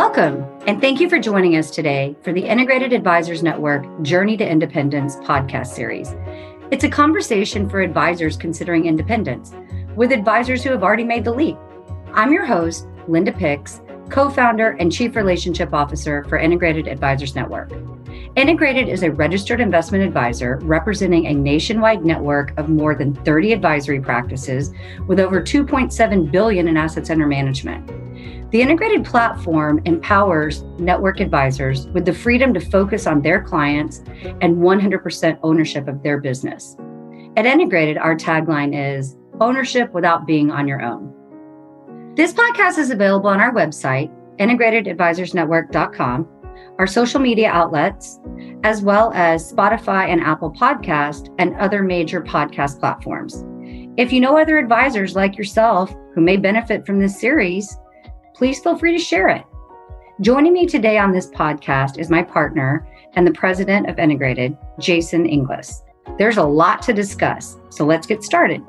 Welcome, and thank you for joining us today for the Integrated Advisors Network Journey to Independence podcast series. It's a conversation for advisors considering independence with advisors who have already made the leap. I'm your host, Linda Pix, co founder and chief relationship officer for Integrated Advisors Network. Integrated is a registered investment advisor representing a nationwide network of more than 30 advisory practices with over 2.7 billion in assets under management. The integrated platform empowers network advisors with the freedom to focus on their clients and 100% ownership of their business. At Integrated, our tagline is ownership without being on your own. This podcast is available on our website, integratedadvisorsnetwork.com our social media outlets, as well as Spotify and Apple Podcast and other major podcast platforms. If you know other advisors like yourself who may benefit from this series, please feel free to share it. Joining me today on this podcast is my partner and the president of Integrated, Jason Inglis. There's a lot to discuss, so let's get started.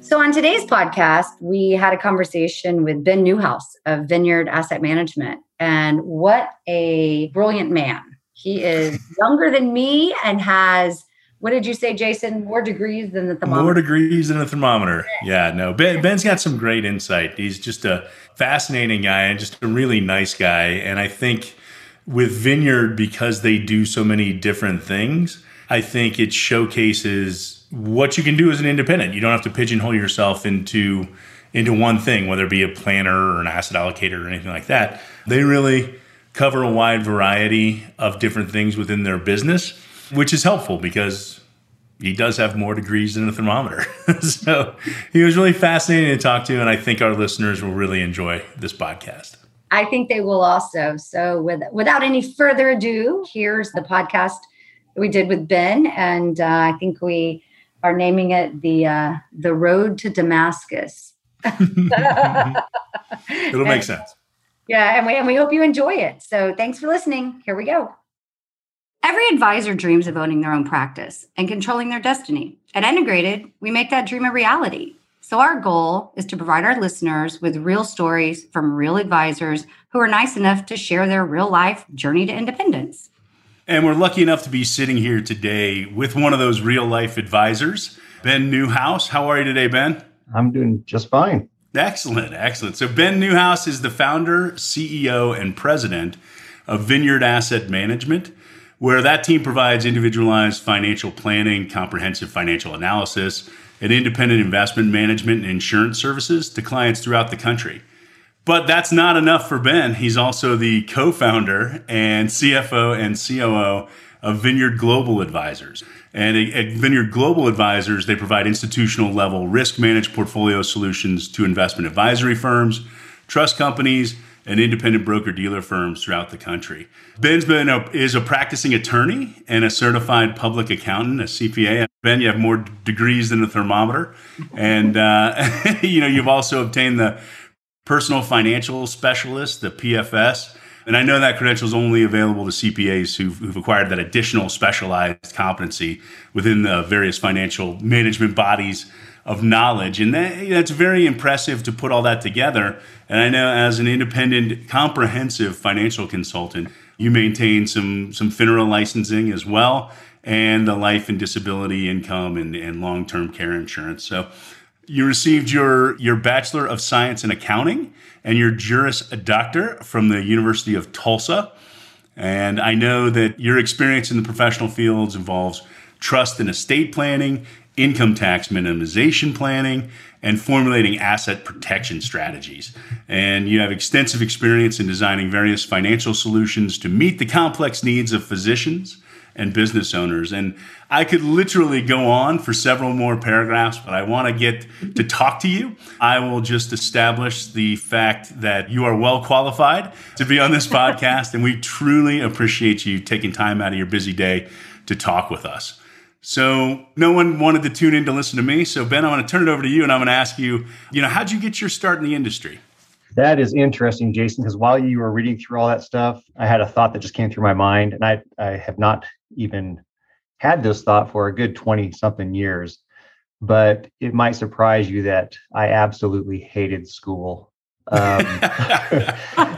So, on today's podcast, we had a conversation with Ben Newhouse of Vineyard Asset Management. And what a brilliant man. He is younger than me and has, what did you say, Jason? More degrees than the thermometer. More degrees than a thermometer. Yeah, no. Ben, Ben's got some great insight. He's just a fascinating guy and just a really nice guy. And I think with Vineyard, because they do so many different things, I think it showcases what you can do as an independent. You don't have to pigeonhole yourself into into one thing, whether it be a planner or an asset allocator or anything like that. They really cover a wide variety of different things within their business, which is helpful because he does have more degrees than a thermometer. so he was really fascinating to talk to, and I think our listeners will really enjoy this podcast. I think they will also. So, with, without any further ado, here's the podcast we did with Ben, and uh, I think we are naming it the uh, the road to Damascus. It'll make sense. Yeah, and we and we hope you enjoy it. So thanks for listening. Here we go. Every advisor dreams of owning their own practice and controlling their destiny. At Integrated, we make that dream a reality. So our goal is to provide our listeners with real stories from real advisors who are nice enough to share their real life journey to independence. And we're lucky enough to be sitting here today with one of those real life advisors, Ben Newhouse. How are you today, Ben? I'm doing just fine. Excellent, excellent. So, Ben Newhouse is the founder, CEO, and president of Vineyard Asset Management, where that team provides individualized financial planning, comprehensive financial analysis, and independent investment management and insurance services to clients throughout the country. But that's not enough for Ben. He's also the co founder and CFO and COO of Vineyard Global Advisors. And at Vineyard Global Advisors, they provide institutional level risk managed portfolio solutions to investment advisory firms, trust companies, and independent broker dealer firms throughout the country. Ben's been a, is a practicing attorney and a certified public accountant, a CPA. Ben, you have more degrees than a thermometer, and uh, you know you've also obtained the personal financial specialist, the PFS. And I know that credential is only available to CPAs who've, who've, acquired that additional specialized competency within the various financial management bodies of knowledge. And that, that's very impressive to put all that together. And I know as an independent, comprehensive financial consultant, you maintain some, some FINRA licensing as well and the life and disability income and, and long term care insurance. So you received your, your Bachelor of Science in Accounting and your Juris Doctor from the University of Tulsa. And I know that your experience in the professional fields involves trust and estate planning, income tax minimization planning, and formulating asset protection strategies. And you have extensive experience in designing various financial solutions to meet the complex needs of physicians and business owners. And I could literally go on for several more paragraphs, but I want to get to talk to you. I will just establish the fact that you are well qualified to be on this podcast, and we truly appreciate you taking time out of your busy day to talk with us. So, no one wanted to tune in to listen to me. So, Ben, I'm going to turn it over to you and I'm going to ask you, you know, how'd you get your start in the industry? That is interesting, Jason, because while you were reading through all that stuff, I had a thought that just came through my mind, and I, I have not even had this thought for a good 20 something years. But it might surprise you that I absolutely hated school. Um,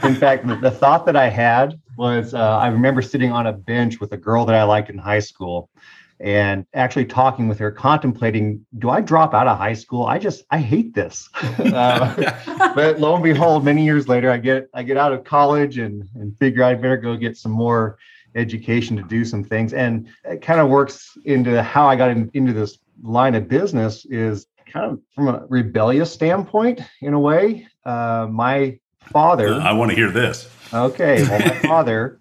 in fact, the, the, thought that I had was uh, I remember sitting on a bench with a girl that I liked in high school and actually talking with her, contemplating, do I drop out of high school? I just, I hate this. uh, but lo and behold, many years later, I get, I get out of college and, and figure I better go get some more education to do some things. And it kind of works into how I got in, into this line of business is kind of from a rebellious standpoint in a way. Uh, my father. I want to hear this. Okay. Well, my father,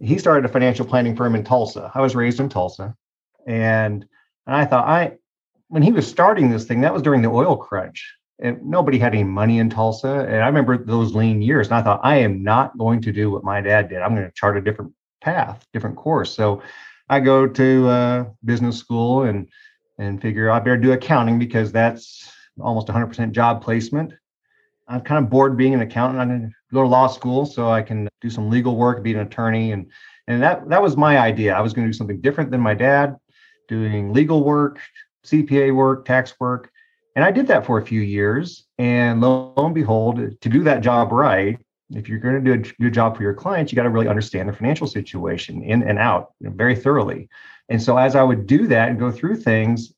he started a financial planning firm in Tulsa. I was raised in Tulsa. And, and I thought, I, when he was starting this thing, that was during the oil crunch. And nobody had any money in Tulsa. And I remember those lean years. And I thought, I am not going to do what my dad did. I'm going to chart a different path, different course. So I go to uh, business school and and figure I better do accounting because that's almost 100% job placement. I'm kind of bored being an accountant. I'm going to go to law school so I can do some legal work, be an attorney, and and that that was my idea. I was going to do something different than my dad, doing legal work, CPA work, tax work, and I did that for a few years. And lo and behold, to do that job right, if you're going to do a good job for your clients, you got to really understand the financial situation in and out you know, very thoroughly. And so as I would do that and go through things,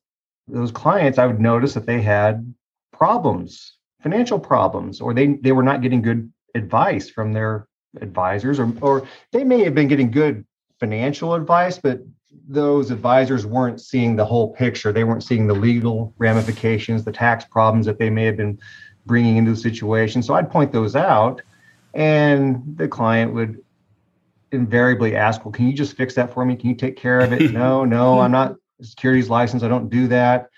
those clients, I would notice that they had problems, financial problems, or they they were not getting good advice from their advisors, or or they may have been getting good financial advice, but those advisors weren't seeing the whole picture. They weren't seeing the legal ramifications, the tax problems that they may have been bringing into the situation. So I'd point those out, and the client would invariably ask, "Well, can you just fix that for me? Can you take care of it?" no, no, I'm not securities license. I don't do that.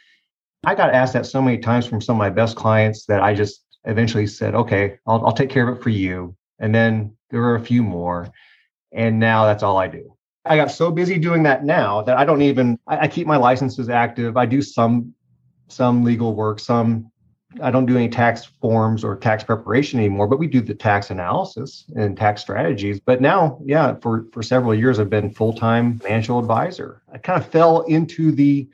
I got asked that so many times from some of my best clients that I just eventually said, "Okay, I'll, I'll take care of it for you." And then there were a few more, and now that's all I do. I got so busy doing that now that I don't even. I, I keep my licenses active. I do some some legal work, some I don't do any tax forms or tax preparation anymore, but we do the tax analysis and tax strategies. But now, yeah, for for several years I've been full-time financial advisor. I kind of fell into the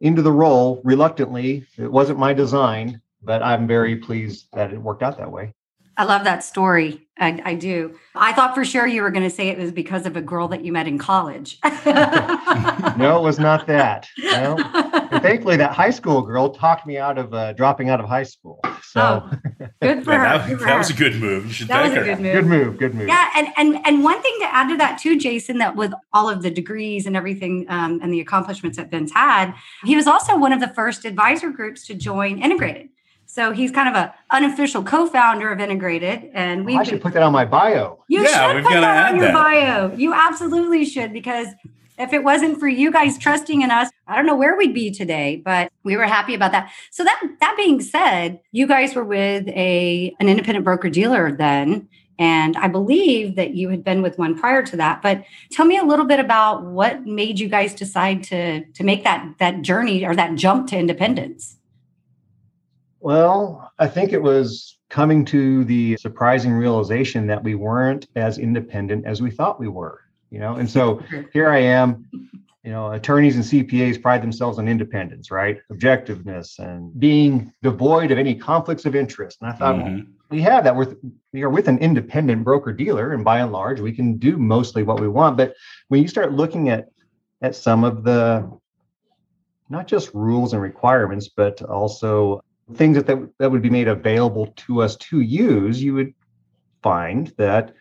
into the role reluctantly. It wasn't my design, but I'm very pleased that it worked out that way. I love that story. I, I, do. I thought for sure you were going to say it was because of a girl that you met in college. no, it was not that. No. Thankfully, that high school girl talked me out of uh, dropping out of high school. So oh, good for yeah, her. That, that was a good move. You should that was a good move. Good move. Good move. Yeah, and and and one thing to add to that too, Jason, that with all of the degrees and everything um, and the accomplishments that Ben's had, he was also one of the first advisor groups to join Integrated. So he's kind of a unofficial co-founder of Integrated, and oh, we. I should put that on my bio. You yeah, should put that on your that. bio. You absolutely should because if it wasn't for you guys trusting in us, I don't know where we'd be today. But we were happy about that. So that that being said, you guys were with a an independent broker dealer then. And I believe that you had been with one prior to that. But tell me a little bit about what made you guys decide to to make that that journey or that jump to independence. Well, I think it was coming to the surprising realization that we weren't as independent as we thought we were, you know. And so here I am, you know, attorneys and CPAs pride themselves on independence, right? Objectiveness and being devoid of any conflicts of interest. And I thought, mm-hmm. well, we have that with we are with an independent broker dealer, and by and large, we can do mostly what we want. But when you start looking at at some of the not just rules and requirements, but also things that, that that would be made available to us to use, you would find that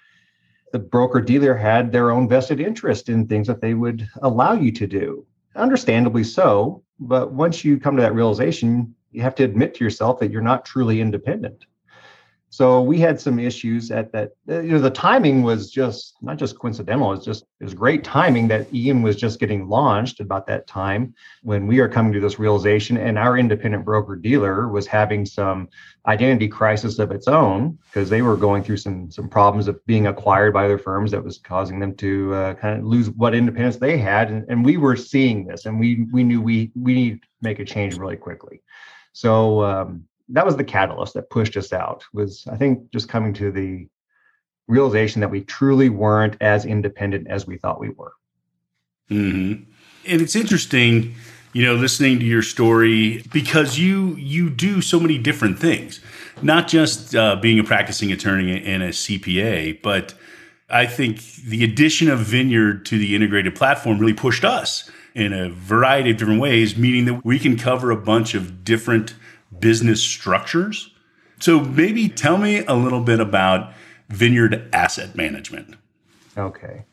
the broker dealer had their own vested interest in things that they would allow you to do. Understandably so, but once you come to that realization, you have to admit to yourself that you're not truly independent. So we had some issues at that. Uh, you know, the timing was just not just coincidental. It's just it was great timing that IAN was just getting launched about that time when we are coming to this realization, and our independent broker dealer was having some identity crisis of its own because they were going through some some problems of being acquired by other firms that was causing them to uh, kind of lose what independence they had, and, and we were seeing this, and we we knew we we need to make a change really quickly. So um, that was the catalyst that pushed us out was i think just coming to the realization that we truly weren't as independent as we thought we were mm-hmm. and it's interesting you know, listening to your story because you you do so many different things, not just uh, being a practicing attorney and a CPA, but I think the addition of Vineyard to the integrated platform really pushed us in a variety of different ways, meaning that we can cover a bunch of different business structures. So maybe tell me a little bit about Vineyard Asset Management. Okay.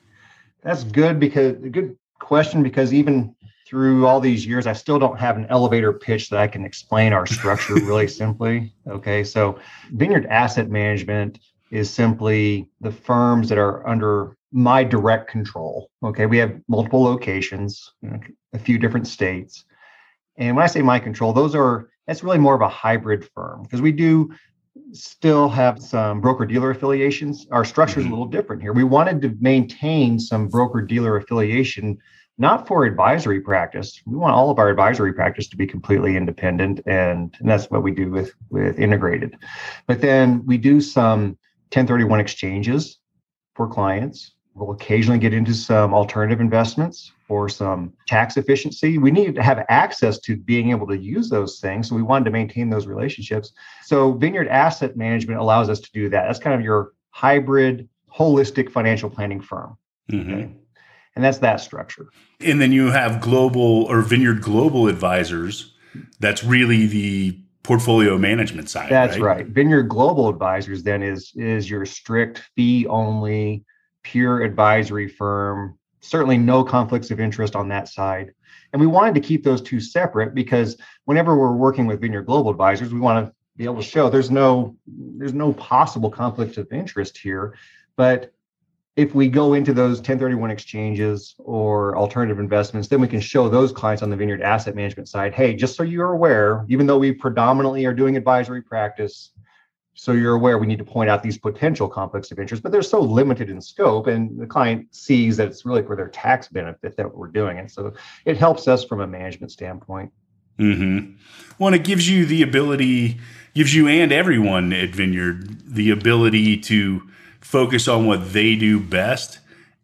That's good because a good question because even through all these years, I still don't have an elevator pitch that I can explain our structure really simply. Okay. So Vineyard Asset Management is simply the firms that are under my direct control. Okay. We have multiple locations, a few different states. And when I say my control, those are, that's really more of a hybrid firm because we do still have some broker dealer affiliations. Our structure is mm-hmm. a little different here. We wanted to maintain some broker dealer affiliation, not for advisory practice. We want all of our advisory practice to be completely independent, and, and that's what we do with with integrated. But then we do some 1031 exchanges for clients. We'll occasionally get into some alternative investments for some tax efficiency. We need to have access to being able to use those things. So we wanted to maintain those relationships. So Vineyard Asset Management allows us to do that. That's kind of your hybrid, holistic financial planning firm. Mm-hmm. Okay? And that's that structure. And then you have global or Vineyard Global Advisors. That's really the portfolio management side. That's right. right. Vineyard Global Advisors then is is your strict fee only, pure advisory firm. Certainly no conflicts of interest on that side. And we wanted to keep those two separate because whenever we're working with Vineyard Global Advisors, we want to be able to show there's no there's no possible conflict of interest here. But if we go into those 1031 exchanges or alternative investments, then we can show those clients on the Vineyard asset management side, hey, just so you're aware, even though we predominantly are doing advisory practice, so you're aware we need to point out these potential conflicts of interest, but they're so limited in scope, and the client sees that it's really for their tax benefit that we're doing it. So it helps us from a management standpoint. Mm-hmm. Well, it gives you the ability, gives you and everyone at Vineyard the ability to focus on what they do best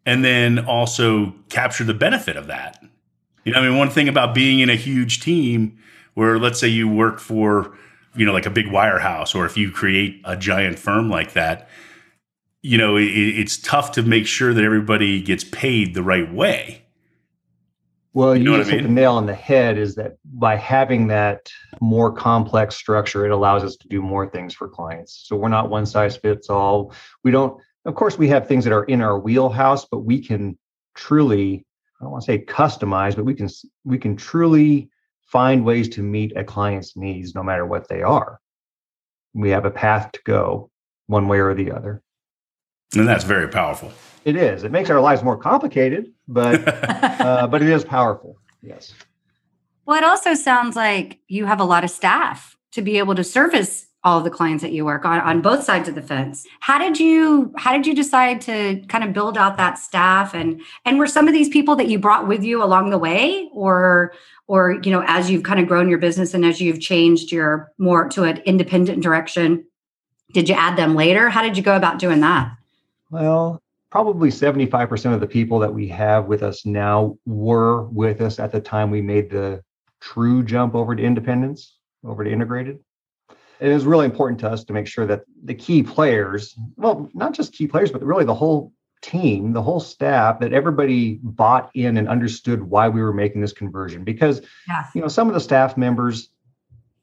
and then also capture the benefit of that. You know, I mean, one thing about being in a huge team where let's say you work for, you know, like a big wirehouse, or if you create a giant firm like that, you know, it, it's tough to make sure that everybody gets paid the right way. Well, you, you know just I mean? hit the nail on the head is that by having that more complex structure, it allows us to do more things for clients. So we're not one size fits all. We don't, of course, we have things that are in our wheelhouse, but we can truly, I don't want to say customize, but we can we can truly find ways to meet a client's needs no matter what they are. We have a path to go one way or the other. And that's very powerful. It is. It makes our lives more complicated, but uh, but it is powerful. Yes. Well, it also sounds like you have a lot of staff to be able to service all the clients that you work on on both sides of the fence. How did you how did you decide to kind of build out that staff and and were some of these people that you brought with you along the way or or you know as you've kind of grown your business and as you've changed your more to an independent direction did you add them later? How did you go about doing that? Well, probably 75% of the people that we have with us now were with us at the time we made the true jump over to independence, over to integrated. It is really important to us to make sure that the key players, well, not just key players, but really the whole team, the whole staff, that everybody bought in and understood why we were making this conversion. Because, yeah. you know, some of the staff members,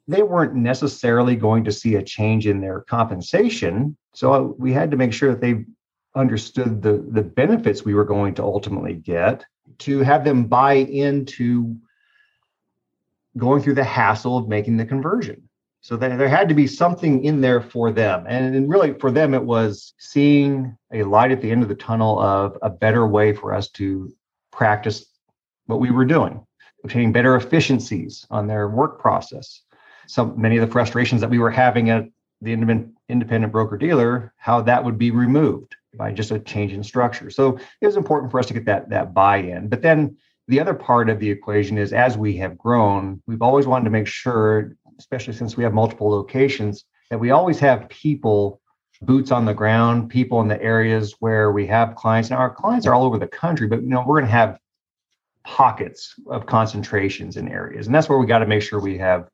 they weren't necessarily going to see a change in their compensation. So uh, we had to make sure that they understood the the benefits we were going to ultimately get to have them buy into going through the hassle of making the conversion so that there had to be something in there for them and really for them it was seeing a light at the end of the tunnel of a better way for us to practice what we were doing obtaining better efficiencies on their work process so many of the frustrations that we were having at the independent broker dealer how that would be removed by just a change in structure. So it was important for us to get that that buy-in. But then the other part of the equation is as we have grown, we've always wanted to make sure, especially since we have multiple locations, that we always have people boots on the ground, people in the areas where we have clients. Now our clients are all over the country, but you know, we're going to have pockets of concentrations in areas. And that's where we got to make sure we have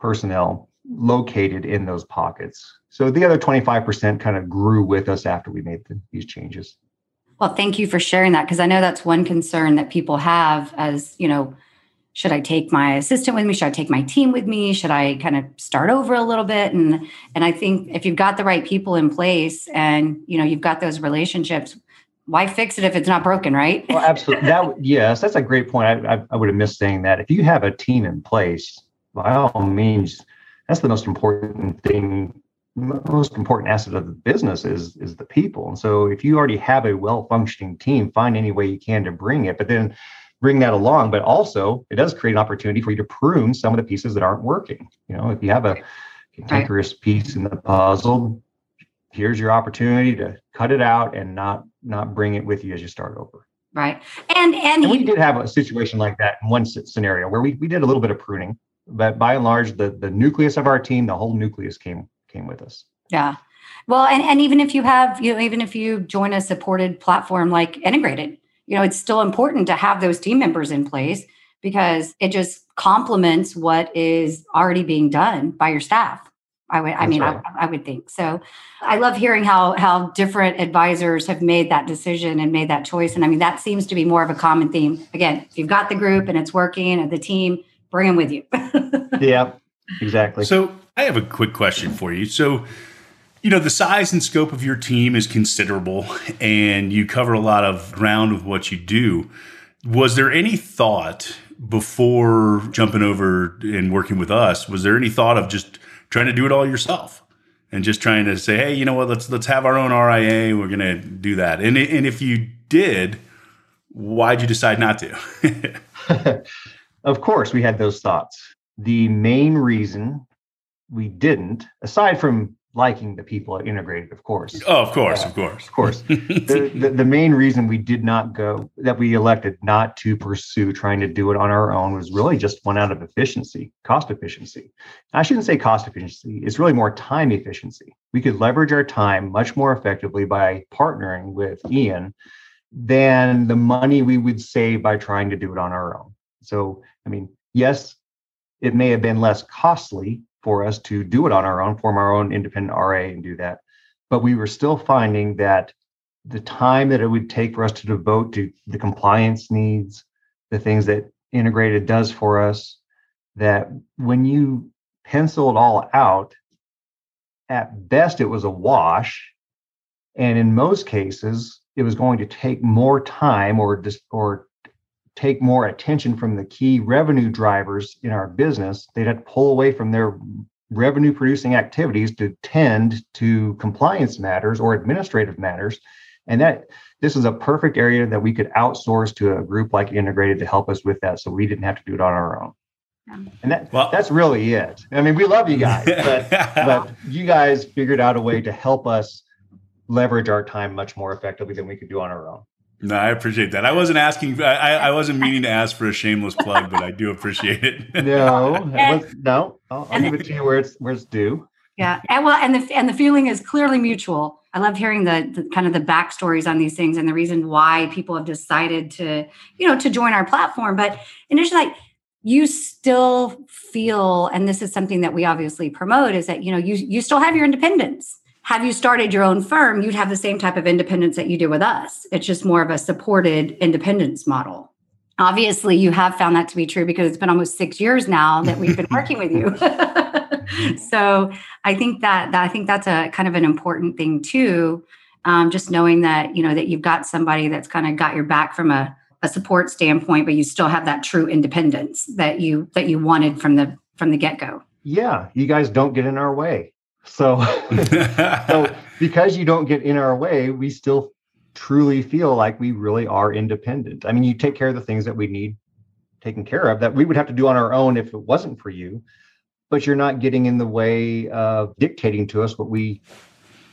personnel located in those pockets. So the other 25% kind of grew with us after we made the, these changes. Well, thank you for sharing that because I know that's one concern that people have as, you know, should I take my assistant with me? Should I take my team with me? Should I kind of start over a little bit? And and I think if you've got the right people in place and you know you've got those relationships, why fix it if it's not broken, right? well, absolutely. That yes, that's a great point. I, I, I would have missed saying that. If you have a team in place, by all means, that's the most important thing most important asset of the business is is the people and so if you already have a well functioning team find any way you can to bring it but then bring that along but also it does create an opportunity for you to prune some of the pieces that aren't working you know if you have a cantankerous piece in the puzzle here's your opportunity to cut it out and not not bring it with you as you start over right and and, and we did have a situation like that in one scenario where we, we did a little bit of pruning but by and large the the nucleus of our team the whole nucleus came came with us. Yeah. Well, and, and even if you have, you know, even if you join a supported platform like integrated, you know, it's still important to have those team members in place because it just complements what is already being done by your staff. I would, I mean, right. I, I, would think so. I love hearing how how different advisors have made that decision and made that choice. And I mean, that seems to be more of a common theme. Again, if you've got the group and it's working and the team, bring them with you. yeah, exactly. So I have a quick question for you. So, you know, the size and scope of your team is considerable and you cover a lot of ground with what you do. Was there any thought before jumping over and working with us? Was there any thought of just trying to do it all yourself and just trying to say, hey, you know what, let's let's have our own RIA. We're to do that. And and if you did, why'd you decide not to? of course, we had those thoughts. The main reason we didn't, aside from liking the people at Integrated, of course. Oh, of course, uh, of course, of course. the, the, the main reason we did not go, that we elected not to pursue trying to do it on our own, was really just one out of efficiency, cost efficiency. I shouldn't say cost efficiency; it's really more time efficiency. We could leverage our time much more effectively by partnering with IAN than the money we would save by trying to do it on our own. So, I mean, yes, it may have been less costly for us to do it on our own, form our own independent RA and do that. But we were still finding that the time that it would take for us to devote to the compliance needs, the things that integrated does for us, that when you pencil it all out, at best it was a wash. And in most cases, it was going to take more time or just or take more attention from the key revenue drivers in our business, they'd have to pull away from their revenue producing activities to tend to compliance matters or administrative matters. And that this is a perfect area that we could outsource to a group like Integrated to help us with that. So we didn't have to do it on our own. And that, well, that's really it. I mean, we love you guys, but, but you guys figured out a way to help us leverage our time much more effectively than we could do on our own. No, I appreciate that. I wasn't asking. I, I wasn't meaning to ask for a shameless plug, but I do appreciate it. no, was, no, I'll, I'll give it to you where it's where it's due. Yeah, and well, and the and the feeling is clearly mutual. I love hearing the, the, kind of the backstories on these things and the reason why people have decided to, you know, to join our platform. But initially, like you still feel, and this is something that we obviously promote, is that you know you you still have your independence have you started your own firm, you'd have the same type of independence that you do with us. It's just more of a supported independence model. Obviously, you have found that to be true because it's been almost six years now that we've been working with you. so I think that, that I think that's a kind of an important thing too. Um, just knowing that you know that you've got somebody that's kind of got your back from a, a support standpoint, but you still have that true independence that you that you wanted from the from the get go. Yeah, you guys don't get in our way. So, so because you don't get in our way, we still truly feel like we really are independent. I mean, you take care of the things that we need taken care of that we would have to do on our own if it wasn't for you, but you're not getting in the way of dictating to us what we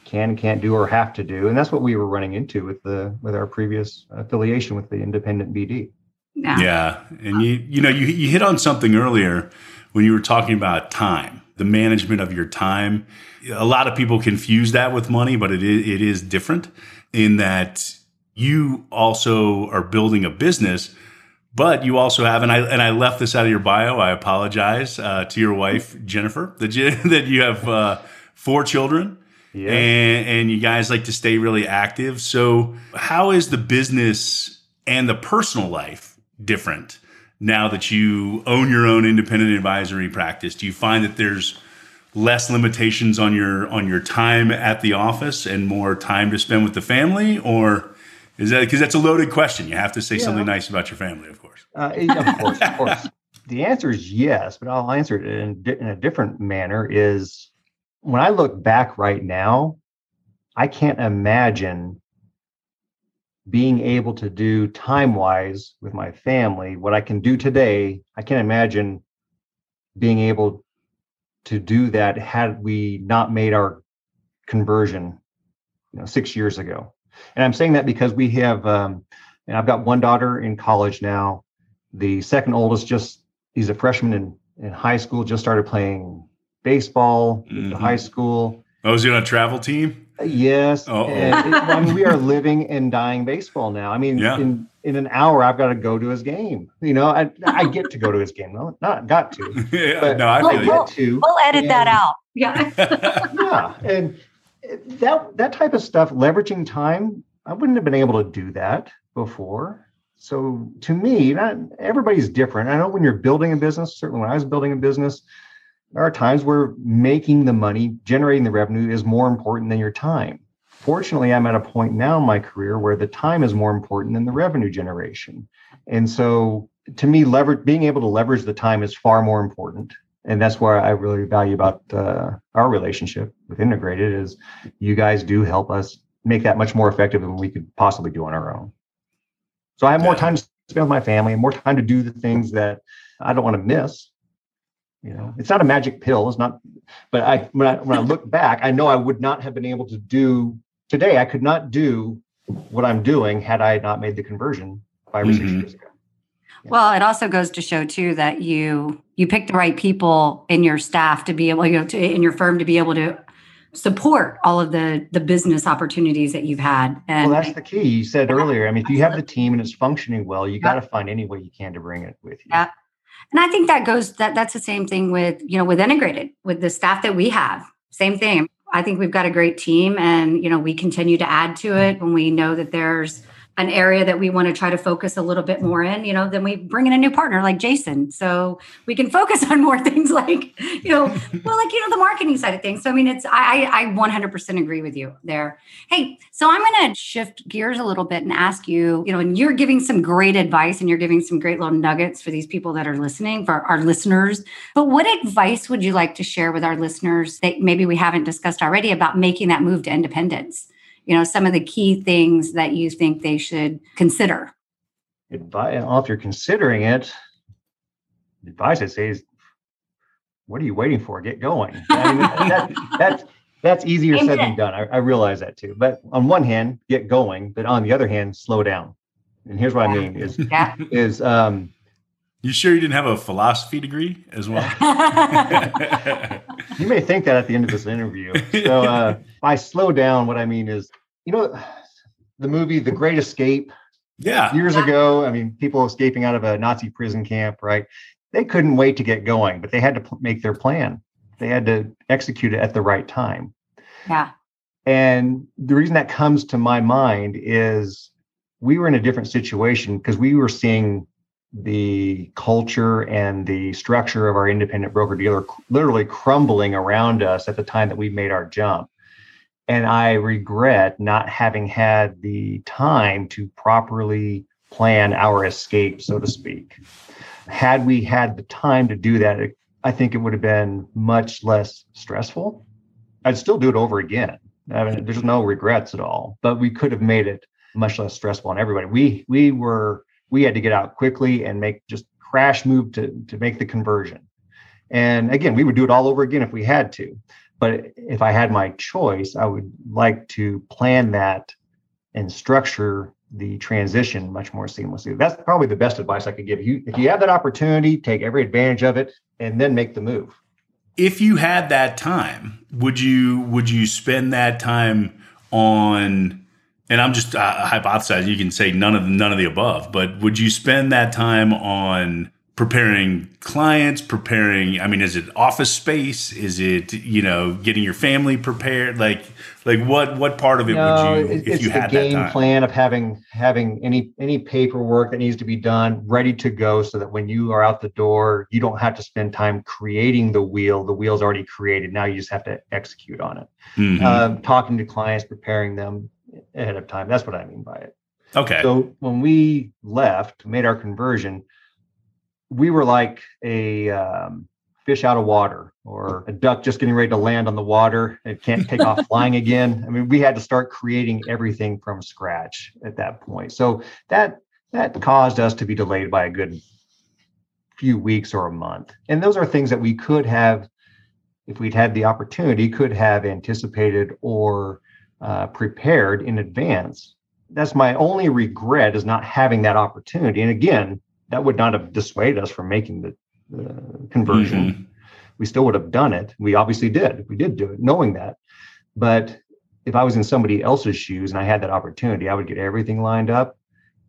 can can't do or have to do and that's what we were running into with the with our previous affiliation with the independent bd yeah, yeah. and you you know you, you hit on something earlier when you were talking about time the management of your time. A lot of people confuse that with money, but it is, it is different in that you also are building a business, but you also have, and I and I left this out of your bio. I apologize uh, to your wife Jennifer that you that you have uh, four children, yes. and and you guys like to stay really active. So how is the business and the personal life different now that you own your own independent advisory practice? Do you find that there's less limitations on your on your time at the office and more time to spend with the family, or is that because that's a loaded question? You have to say yeah. something nice about your family, of course. Uh, of course, of course. The answer is yes, but I'll answer it in, in a different manner. Is when I look back right now, I can't imagine being able to do time wise with my family what I can do today. I can't imagine being able to do that had we not made our conversion, you know, six years ago. And I'm saying that because we have, um, and I've got one daughter in college now. The second oldest just, he's a freshman in, in high school, just started playing baseball mm-hmm. high school. Oh, is he on a travel team? Uh, yes. Oh, I mean, we are living and dying baseball now. I mean, yeah. in, in an hour, I've got to go to his game. You know, I, I get to go to his game. No, not got to. yeah, but no, I, I get to. We'll edit and, that out. Yeah. yeah. And that that type of stuff, leveraging time, I wouldn't have been able to do that before. So to me, not everybody's different. I know when you're building a business, certainly when I was building a business, there are times where making the money, generating the revenue is more important than your time. Fortunately, I'm at a point now in my career where the time is more important than the revenue generation. And so to me, leverage being able to leverage the time is far more important and that's where I really value about uh, our relationship with Integrated is you guys do help us make that much more effective than we could possibly do on our own. So I have more time to spend with my family and more time to do the things that I don't want to miss. You know, it's not a magic pill. It's not, but I when I when I look back, I know I would not have been able to do today. I could not do what I'm doing had I not made the conversion five or mm-hmm. six years ago. Well, it also goes to show too that you you pick the right people in your staff to be able, you know, to, in your firm to be able to support all of the the business opportunities that you've had. And well, that's the key. You said earlier. I mean, if you have the team and it's functioning well, you got to find any way you can to bring it with you. Yeah. And I think that goes that that's the same thing with, you know, with integrated, with the staff that we have. Same thing. I think we've got a great team and, you know, we continue to add to it when we know that there's an area that we want to try to focus a little bit more in, you know, then we bring in a new partner like Jason. So we can focus on more things like, you know, well, like, you know, the marketing side of things. So, I mean, it's, I, I 100% agree with you there. Hey, so I'm going to shift gears a little bit and ask you, you know, and you're giving some great advice and you're giving some great little nuggets for these people that are listening, for our listeners. But what advice would you like to share with our listeners that maybe we haven't discussed already about making that move to independence? You know some of the key things that you think they should consider advice well, if you're considering it the advice i say is what are you waiting for get going I mean, that, that's that's easier Amen. said than done I, I, realize that too but on one hand get going but on the other hand slow down and here's what yeah. i mean is yeah. is um you sure you didn't have a philosophy degree as well? you may think that at the end of this interview. So, uh, by slow down, what I mean is you know, the movie The Great Escape. Yeah. Years ago, I mean, people escaping out of a Nazi prison camp, right? They couldn't wait to get going, but they had to pl- make their plan. They had to execute it at the right time. Yeah. And the reason that comes to my mind is we were in a different situation because we were seeing the culture and the structure of our independent broker dealer literally crumbling around us at the time that we made our jump. And I regret not having had the time to properly plan our escape, so to speak. Had we had the time to do that, I think it would have been much less stressful. I'd still do it over again. I mean, there's no regrets at all, but we could have made it much less stressful on everybody. We we were we had to get out quickly and make just crash move to to make the conversion. And again, we would do it all over again if we had to. But if I had my choice, I would like to plan that and structure the transition much more seamlessly. That's probably the best advice I could give you. If you have that opportunity, take every advantage of it and then make the move. If you had that time, would you would you spend that time on and I'm just uh, hypothesizing. You can say none of none of the above, but would you spend that time on preparing clients, preparing? I mean, is it office space? Is it you know getting your family prepared? Like like what what part of it no, would you if it's you had the game plan of having having any any paperwork that needs to be done ready to go so that when you are out the door, you don't have to spend time creating the wheel. The wheel's already created. Now you just have to execute on it. Mm-hmm. Uh, talking to clients, preparing them ahead of time. That's what I mean by it. Okay. So when we left, made our conversion, we were like a um, fish out of water or a duck just getting ready to land on the water. It can't take off flying again. I mean, we had to start creating everything from scratch at that point. So that that caused us to be delayed by a good few weeks or a month. And those are things that we could have, if we'd had the opportunity, could have anticipated or uh, prepared in advance. That's my only regret is not having that opportunity. And again, that would not have dissuaded us from making the, the conversion. Mm-hmm. We still would have done it. We obviously did. We did do it, knowing that. But if I was in somebody else's shoes and I had that opportunity, I would get everything lined up,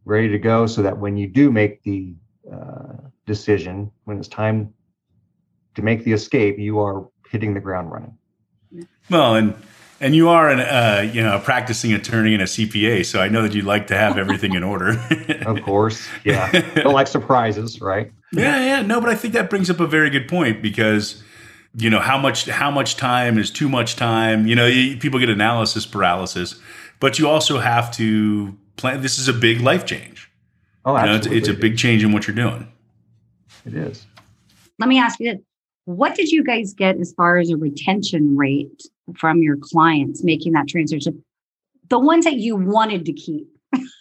ready to go, so that when you do make the uh, decision, when it's time to make the escape, you are hitting the ground running. Well, and and you are an uh, you know a practicing attorney and a CPA, so I know that you'd like to have everything in order. of course, yeah. Don't like surprises, right? Yeah, yeah. No, but I think that brings up a very good point because you know how much how much time is too much time. You know, you, people get analysis paralysis, but you also have to plan. This is a big life change. Oh, absolutely. You know, it's, it's a big change in what you're doing. It is. Let me ask you this: What did you guys get as far as a retention rate from your clients making that transition? The ones that you wanted to keep.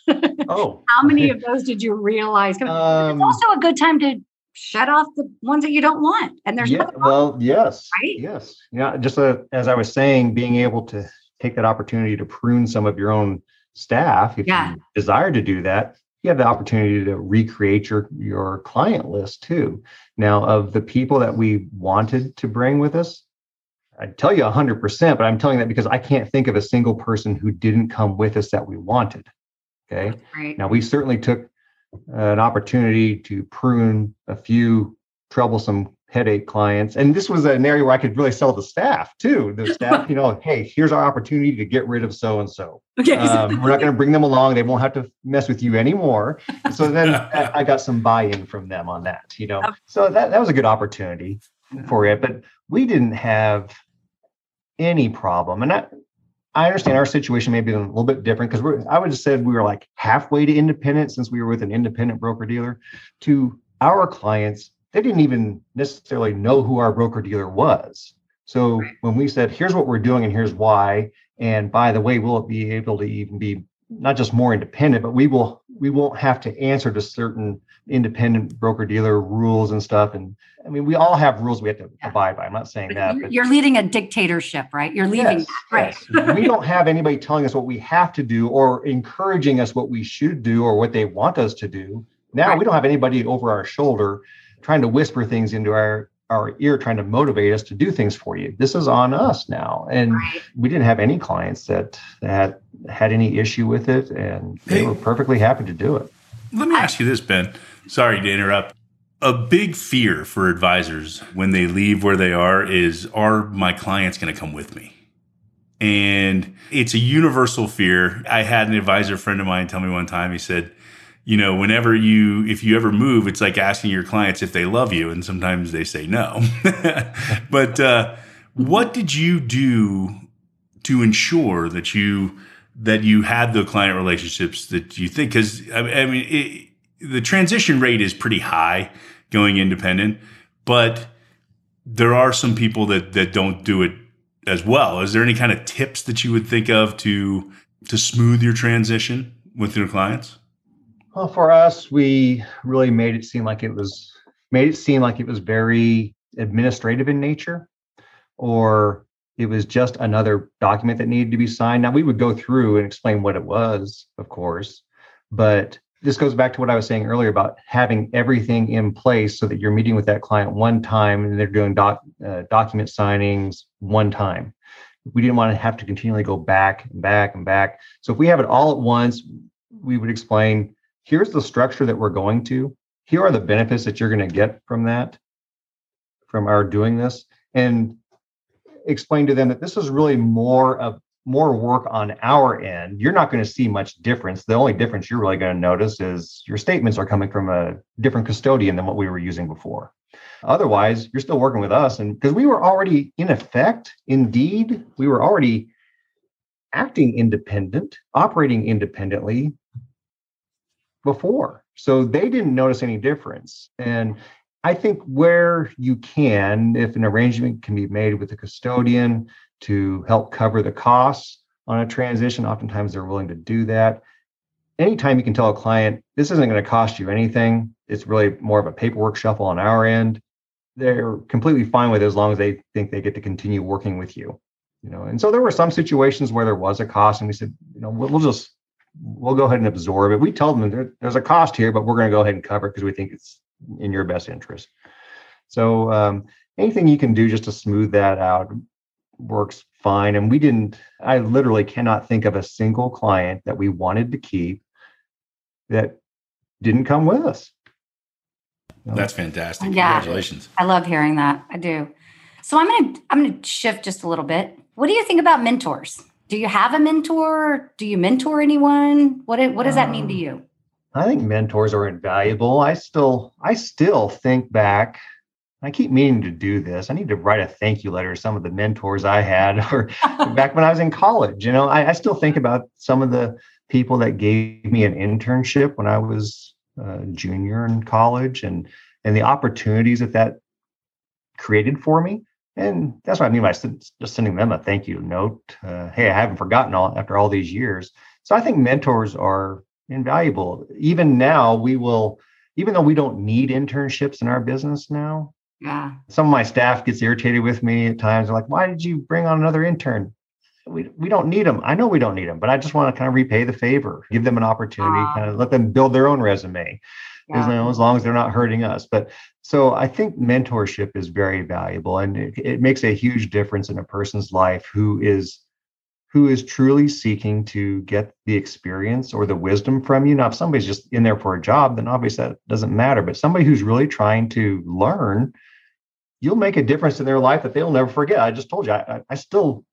oh, how many of those did you realize? Um, it's also a good time to shut off the ones that you don't want. And there's yeah, well, yes, right? yes, yeah. Just uh, as I was saying, being able to take that opportunity to prune some of your own staff, if yeah. you desire to do that, you have the opportunity to recreate your your client list too. Now, of the people that we wanted to bring with us, I'd tell you 100%, but I'm telling that because I can't think of a single person who didn't come with us that we wanted. Okay. Right. Now, we certainly took uh, an opportunity to prune a few troublesome headache clients. And this was an area where I could really sell the staff too. The staff, you know, hey, here's our opportunity to get rid of so and so. Okay. Um, we're not going to bring them along. They won't have to mess with you anymore. So then I got some buy-in from them on that, you know. Oh. So that, that was a good opportunity for it. But we didn't have any problem. And I, I understand our situation may be a little bit different because we're, I would have said we were like halfway to independent since we were with an independent broker dealer to our clients. They didn't even necessarily know who our broker dealer was. So when we said, here's what we're doing and here's why, and by the way, we'll be able to even be not just more independent, but we will we won't have to answer to certain independent broker dealer rules and stuff. And I mean, we all have rules we have to yeah. abide by. I'm not saying that. But you're leading a dictatorship, right? You're leading yes, that, right? Yes. we don't have anybody telling us what we have to do or encouraging us what we should do or what they want us to do. Now right. we don't have anybody over our shoulder trying to whisper things into our our ear trying to motivate us to do things for you. This is on us now. And right. we didn't have any clients that that had any issue with it and they hey, were perfectly happy to do it. Let me ask you this, Ben. Sorry to interrupt. A big fear for advisors when they leave where they are is are my clients going to come with me? And it's a universal fear. I had an advisor friend of mine tell me one time, he said, you know, whenever you, if you ever move, it's like asking your clients if they love you. And sometimes they say no. but uh, what did you do to ensure that you, that you had the client relationships that you think, because I mean, it, the transition rate is pretty high going independent, but there are some people that that don't do it as well. Is there any kind of tips that you would think of to to smooth your transition with your clients? Well, for us, we really made it seem like it was made it seem like it was very administrative in nature, or it was just another document that needed to be signed. Now we would go through and explain what it was, of course, but this goes back to what I was saying earlier about having everything in place so that you're meeting with that client one time and they're doing doc, uh, document signings one time. We didn't want to have to continually go back and back and back. So if we have it all at once, we would explain here's the structure that we're going to. Here are the benefits that you're going to get from that, from our doing this, and explain to them that this is really more of more work on our end. You're not going to see much difference. The only difference you're really going to notice is your statements are coming from a different custodian than what we were using before. Otherwise, you're still working with us. And because we were already in effect, indeed, we were already acting independent, operating independently before. So they didn't notice any difference. And I think where you can, if an arrangement can be made with the custodian to help cover the costs on a transition, oftentimes they're willing to do that. Anytime you can tell a client, this isn't going to cost you anything, it's really more of a paperwork shuffle on our end, they're completely fine with it as long as they think they get to continue working with you. You know, and so there were some situations where there was a cost, and we said, you know, we'll, we'll just we'll go ahead and absorb it. We told them there, there's a cost here, but we're going to go ahead and cover it because we think it's in your best interest. So um, anything you can do just to smooth that out works fine. And we didn't, I literally cannot think of a single client that we wanted to keep that didn't come with us. That's fantastic. Yeah. Congratulations. I love hearing that. I do. So I'm gonna I'm gonna shift just a little bit. What do you think about mentors? Do you have a mentor? Do you mentor anyone? What what does that mean to Um, you? I think mentors are invaluable. I still, I still think back. I keep meaning to do this. I need to write a thank you letter to some of the mentors I had, or back when I was in college. You know, I, I still think about some of the people that gave me an internship when I was a junior in college, and and the opportunities that that created for me. And that's what I mean by just sending them a thank you note. Uh, hey, I haven't forgotten all after all these years. So I think mentors are invaluable. Even now, we will, even though we don't need internships in our business now, Yeah. some of my staff gets irritated with me at times. They're like, why did you bring on another intern? We, we don't need them. I know we don't need them, but I just want to kind of repay the favor, give them an opportunity, ah. Wow. kind of let them build their own resume as, Yeah. as long as they're not hurting us. But so I think mentorship is very valuable and it, it makes a huge difference in a person's life who is who is truly seeking to get the experience or the wisdom from you. Now, if somebody's just in there for a job, then obviously that doesn't matter. But somebody who's really trying to learn, you'll make a difference in their life that they'll never forget. I just told you, I, I- still,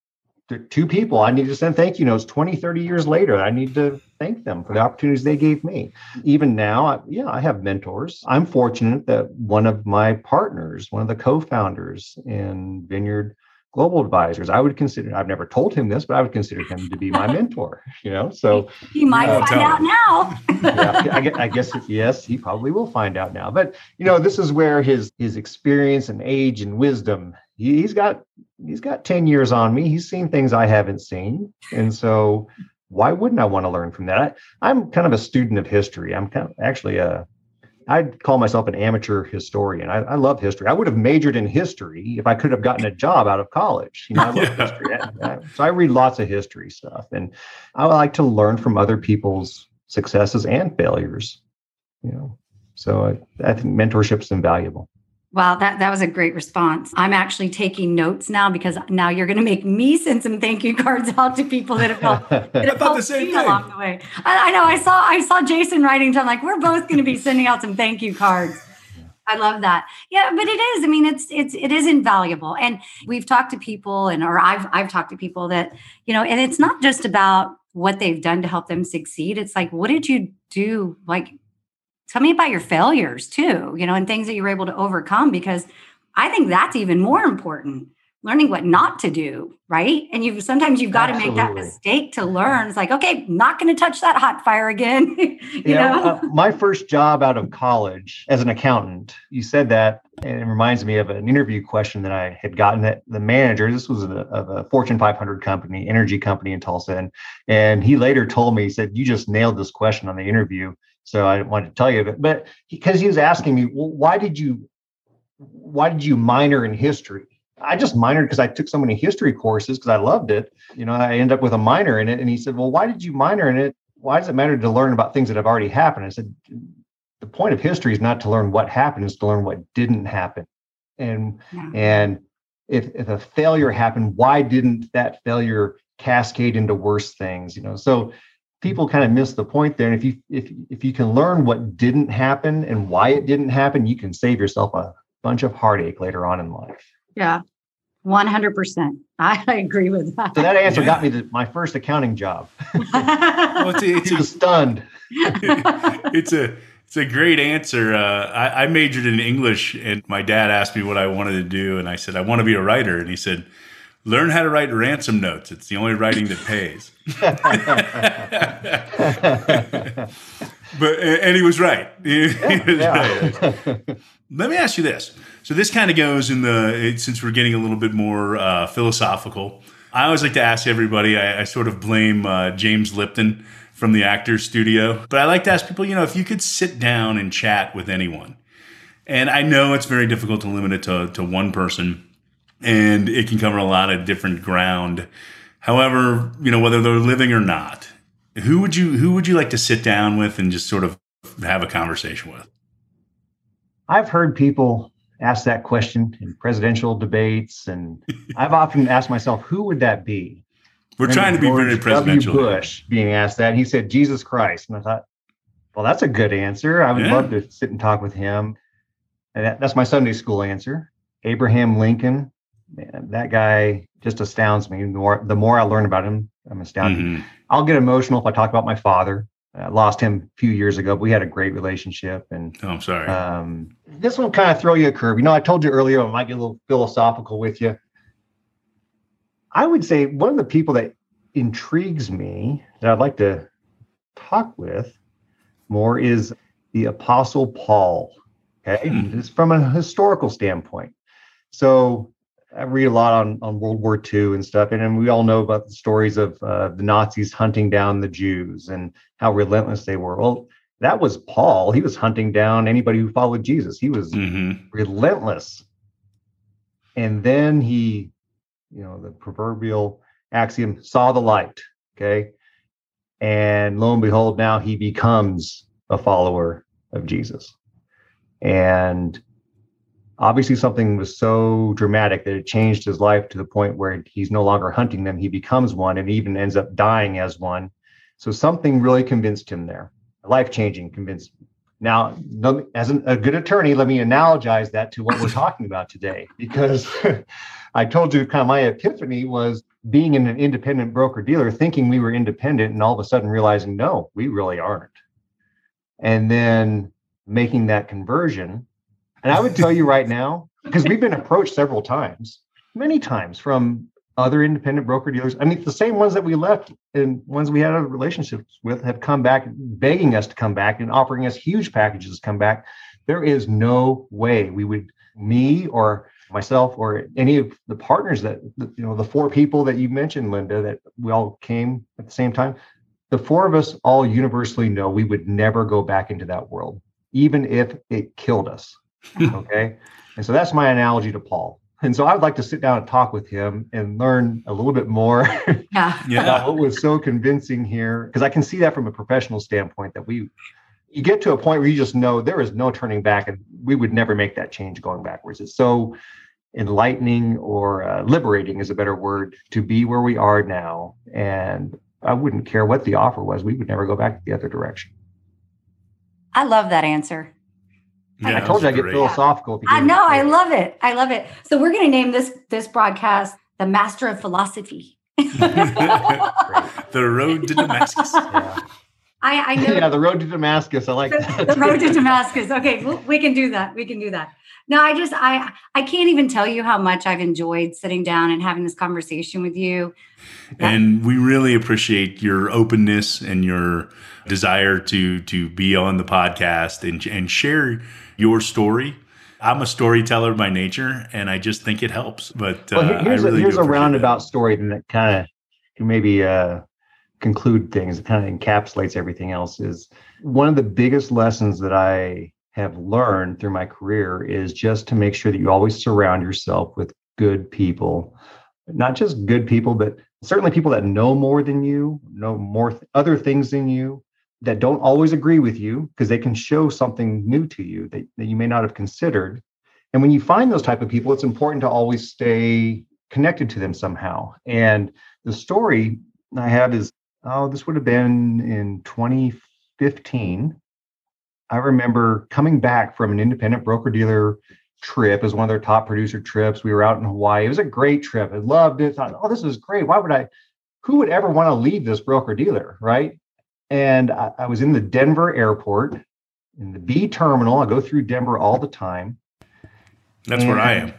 two people I need to send thank you notes 20, 30 years later. I need to thank them for the opportunities they gave me. Even now, I, yeah, I have mentors. I'm fortunate that one of my partners, one of the co founders in Vineyard Global Advisors, I would consider, I've never told him this, but I would consider him to be my mentor, you know? So, he might Uh, find out now. yeah, I guess, I guess yes, he probably will find out now. But you know, this is where his his experience and age and wisdom. He, he's got he's got ten years on me. He's seen things I haven't seen, and so why wouldn't I want to learn from that? I, I'm kind of a student of history. I'm kind of actually a I'd call myself an amateur historian. I, I love history. I would have majored in history if I could have gotten a job out of college. You know, I love Yeah. history. I- I- so I read lots of history stuff, and I like to learn from other people's successes and failures. You know, so I, I think mentorship is invaluable. Wow, that, that was a great response. I'm actually taking notes now because now you're going to make me send some thank you cards out to people that have helped that have helped same me thing. along the way. I, I know. I saw I saw Jason writing to. I'm like, we're both going to be sending out some thank you cards. I love that. Yeah, but it is. I mean, it's it's it is invaluable. And we've talked to people, and or I've I've talked to people that you know, and it's not just about what they've done to help them succeed. It's like, what did you do? Like, tell me about your failures too. You know, and things that you were able to overcome because I think that's even more important. Learning what not to do, right? And you've sometimes you've got to make that mistake to learn. It's like, okay, not going to touch that hot fire again. you You know, know, uh, my first job out of college as an accountant, you said that, and it reminds me of an interview question that I had gotten that the manager, this was a, of a Fortune 500 company, energy company in Tulsa, and, and he later told me, he said, you just nailed this question on the interview. So I wanted to tell you, but, but because he was asking me, well, why did you, why did you minor in history? I just minored because I took so many history courses because I loved it. You know, I end up with a minor in it. And he said, Well, why did you minor in it? Why does it matter to learn about things that have already happened? I said, The point of history is not to learn what happened, is to learn what didn't happen. And Yeah. and if if a failure happened, why didn't that failure cascade into worse things? You know, so people kind of miss the point there. And if you if if you can learn what didn't happen and why it didn't happen, you can save yourself a bunch of heartache later on in life. Yeah. 100%. I agree with that. So that answer yeah. got me to my first accounting job. well, it's, a, it's a, stunned. it's a it's a great answer. Uh, I, I, majored in English, and my dad asked me what I wanted to do, and I said I want to be a writer, and he said, "Learn how to write ransom notes. It's the only writing that pays." but and he was right. He, he was right. Let me ask you this. So this kind of goes in the since we're getting a little bit more uh, philosophical. I always like to ask everybody. I, I sort of blame uh, James Lipton from the Actors Studio. But I like to ask people, you know, if you could sit down and chat with anyone, and I know it's very difficult to limit it to, to one person, and it can cover a lot of different ground. However, you know, whether they're living or not, who would you who would you like to sit down with and just sort of have a conversation with? I've heard people ask that question in presidential debates, and I've often asked myself, who would that be? We're trying to be very presidential. W. Bush being asked that, he said Jesus Christ, and I thought, well, that's a good answer. I would yeah. love to sit and talk with him. And that, that's my Sunday school answer. Abraham Lincoln, man, that guy just astounds me. The more, the more I learn about him, I'm astounded. Mm-hmm. I'll get emotional if I talk about my father. I lost him a few years ago, but we had a great relationship. And oh, I'm sorry. Um, this one kind of throw you a curve. You know, I told you earlier I might get a little philosophical with you. I would say one of the people that intrigues me that I'd like to talk with more is the Apostle Paul. Okay, mm. just from a historical standpoint. So I read a lot on, on World War II and stuff, and, and we all know about the stories of uh, the Nazis hunting down the Jews and how relentless they were. Well, that was Paul. He was hunting down anybody who followed Jesus. He was mm-hmm. relentless. And then he you know, the proverbial axiom saw the light. Okay. And lo and behold, now he becomes a follower of Jesus. And obviously, something was so dramatic that it changed his life to the point where he's no longer hunting them. He becomes one and even ends up dying as one. So something really convinced him there, life changing, convinced. Now, as an, a good attorney, let me analogize that to what we're talking about today, because I told you kind of my epiphany was being in an independent broker dealer, thinking we were independent, and all of a sudden realizing, no, we really aren't. And then making that conversion. And I would tell you right now, because we've been approached several times, many times from other independent broker dealers. I mean, the same ones that we left and ones we had other relationships with have come back begging us to come back and offering us huge packages to come back. There is no way we would, me or myself or any of the partners that you know the four people that you mentioned linda that we all came at the same time the four of us all universally know we would never go back into that world even if it killed us okay? And so that's my analogy to paul. And so i'd like to sit down and talk with him and learn a little bit more yeah. yeah. about what was so convincing here because i can see that from a professional standpoint that we you get to a point where you just know there is no turning back and we would never make that change going backwards. It's so enlightening or uh, liberating is a better word to be where we are now. And i wouldn't care what the offer was we would never go back the other direction. I love that answer yeah, i told you i get philosophical i know i love it i love it so we're going to name this this broadcast the master of philosophy the road to damascus yeah. I, I know. Yeah, the road to Damascus. I like the, that. The road to Damascus. Okay, we can do that. We can do that. No, I just I I can't even tell you how much I've enjoyed sitting down and having this conversation with you. And we really appreciate your openness and your desire to to be on the podcast and and share your story. I'm a storyteller by nature, and I just think it helps. But uh, well, here's, really a, here's a roundabout that. story that kind of can maybe uh, conclude things, it kind of encapsulates everything else, is one of the biggest lessons that I have learned through my career is just to make sure that you always surround yourself with good people, not just good people, but certainly people that know more than you, know more th- other things than you, that don't always agree with you because they can show something new to you that, that you may not have considered. And when you find those type of people, it's important to always stay connected to them somehow. And the story I have is oh, this would have been in 2015. I remember coming back from an independent broker dealer trip as one of their top producer trips. We were out in Hawaii. It was a great trip. I loved it. Thought, oh, this is great. Why would I? Who would ever want to leave this broker dealer, right? And I, I was in the Denver airport in the B terminal. I go through Denver all the time. That's and, where I am.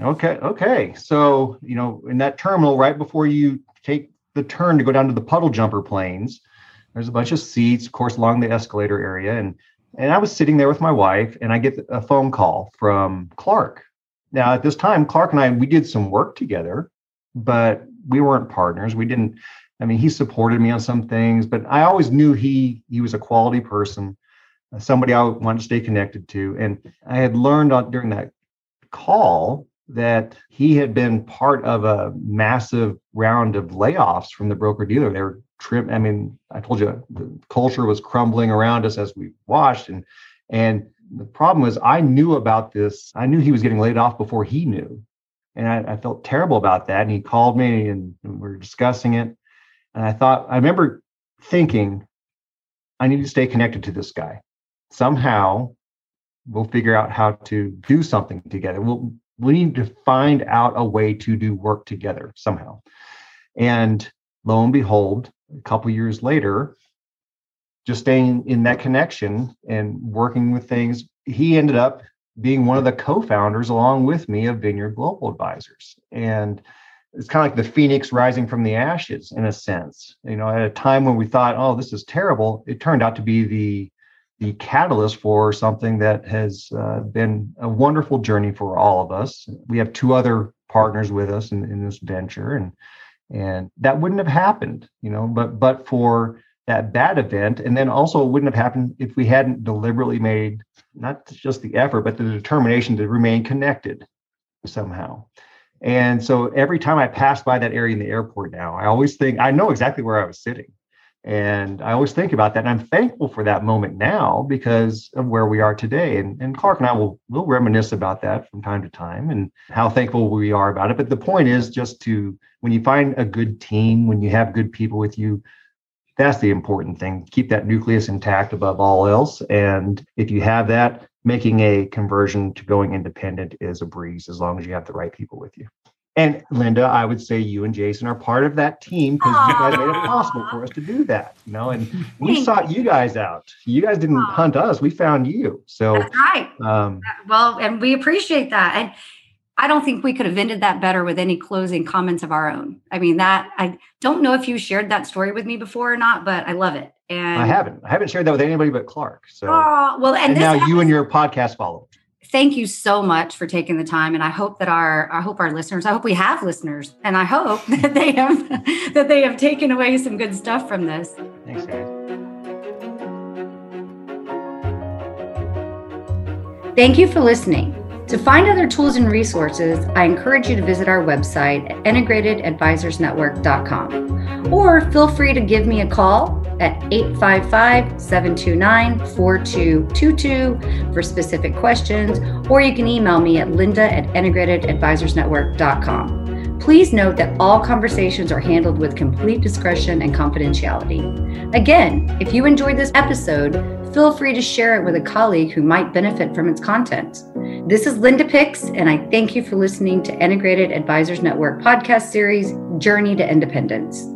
Okay. Okay. So, you know, in that terminal, right before you take the turn to go down to the puddle jumper planes, there's a bunch of seats, of course, along the escalator area. And and I was sitting there with my wife, and I get a phone call from Clark. Now, at this time, Clark and I, we did some work together, but we weren't partners. We didn't, I mean, he supported me on some things, but I always knew he he was a quality person, uh, somebody I wanted to stay connected to. And I had learned on, during that call that he had been part of a massive round of layoffs from the broker dealer. They were trim. I mean, I told you the culture was crumbling around us as we watched, and and the problem was I knew about this. I knew he was getting laid off before he knew, and I, I felt terrible about that. And he called me, and, and we were discussing it. And I thought, I remember thinking, I need to stay connected to this guy. Somehow, we'll figure out how to do something together. We'll we need to find out a way to do work together somehow. And lo and behold, a couple years later, just staying in that connection and working with things, he ended up being one of the co-founders along with me of Vineyard Global Advisors. And it's kind of like the phoenix rising from the ashes in a sense. You know, at a time when we thought, oh, this is terrible, it turned out to be the the catalyst for something that has uh, been a wonderful journey for all of us. We have two other partners with us in, in this venture, and and that wouldn't have happened, you know. But but for that bad event, and then also it wouldn't have happened if we hadn't deliberately made not just the effort, but the determination to remain connected somehow. And so every time I pass by that area in the airport now, I always think I know exactly where I was sitting and I always think about that. And I'm thankful for that moment now because of where we are today. And, and Clark and I will will reminisce about that from time to time and how thankful we are about it. But the point is just to when you find a good team, when you have good people with you, that's the important thing. Keep that nucleus intact above all else. And if you have that, making a conversion to going independent is a breeze as long as you have the right people with you. And Linda, I would say you and Jason are part of that team because you guys made it possible for us to do that. You know, and we sought you guys out. You guys didn't Aww. hunt us; we found you. So that's right. Um, well, and we appreciate that. And I don't think we could have ended that better with any closing comments of our own. I mean, that I don't know if you shared that story with me before or not, but I love it. And I haven't. I haven't shared that with anybody but Clark. So, oh, well, and, and now happens- you and your podcast follow thank you so much for taking the time and i hope that our i hope our listeners i hope we have listeners and i hope that they have that they have taken away some good stuff from this thanks guys thank you for listening to find other tools and resources i encourage you to visit our website at integratedadvisorsnetwork.com or feel free to give me a call at 855 729 4222 for specific questions, or you can email me at linda at integratedadvisorsnetwork.com. Please note that all conversations are handled with complete discretion and confidentiality. Again, if you enjoyed this episode, feel free to share it with a colleague who might benefit from its content. This is Linda Pitts, and I thank you for listening to Integrated Advisors Network podcast series, Journey to Independence.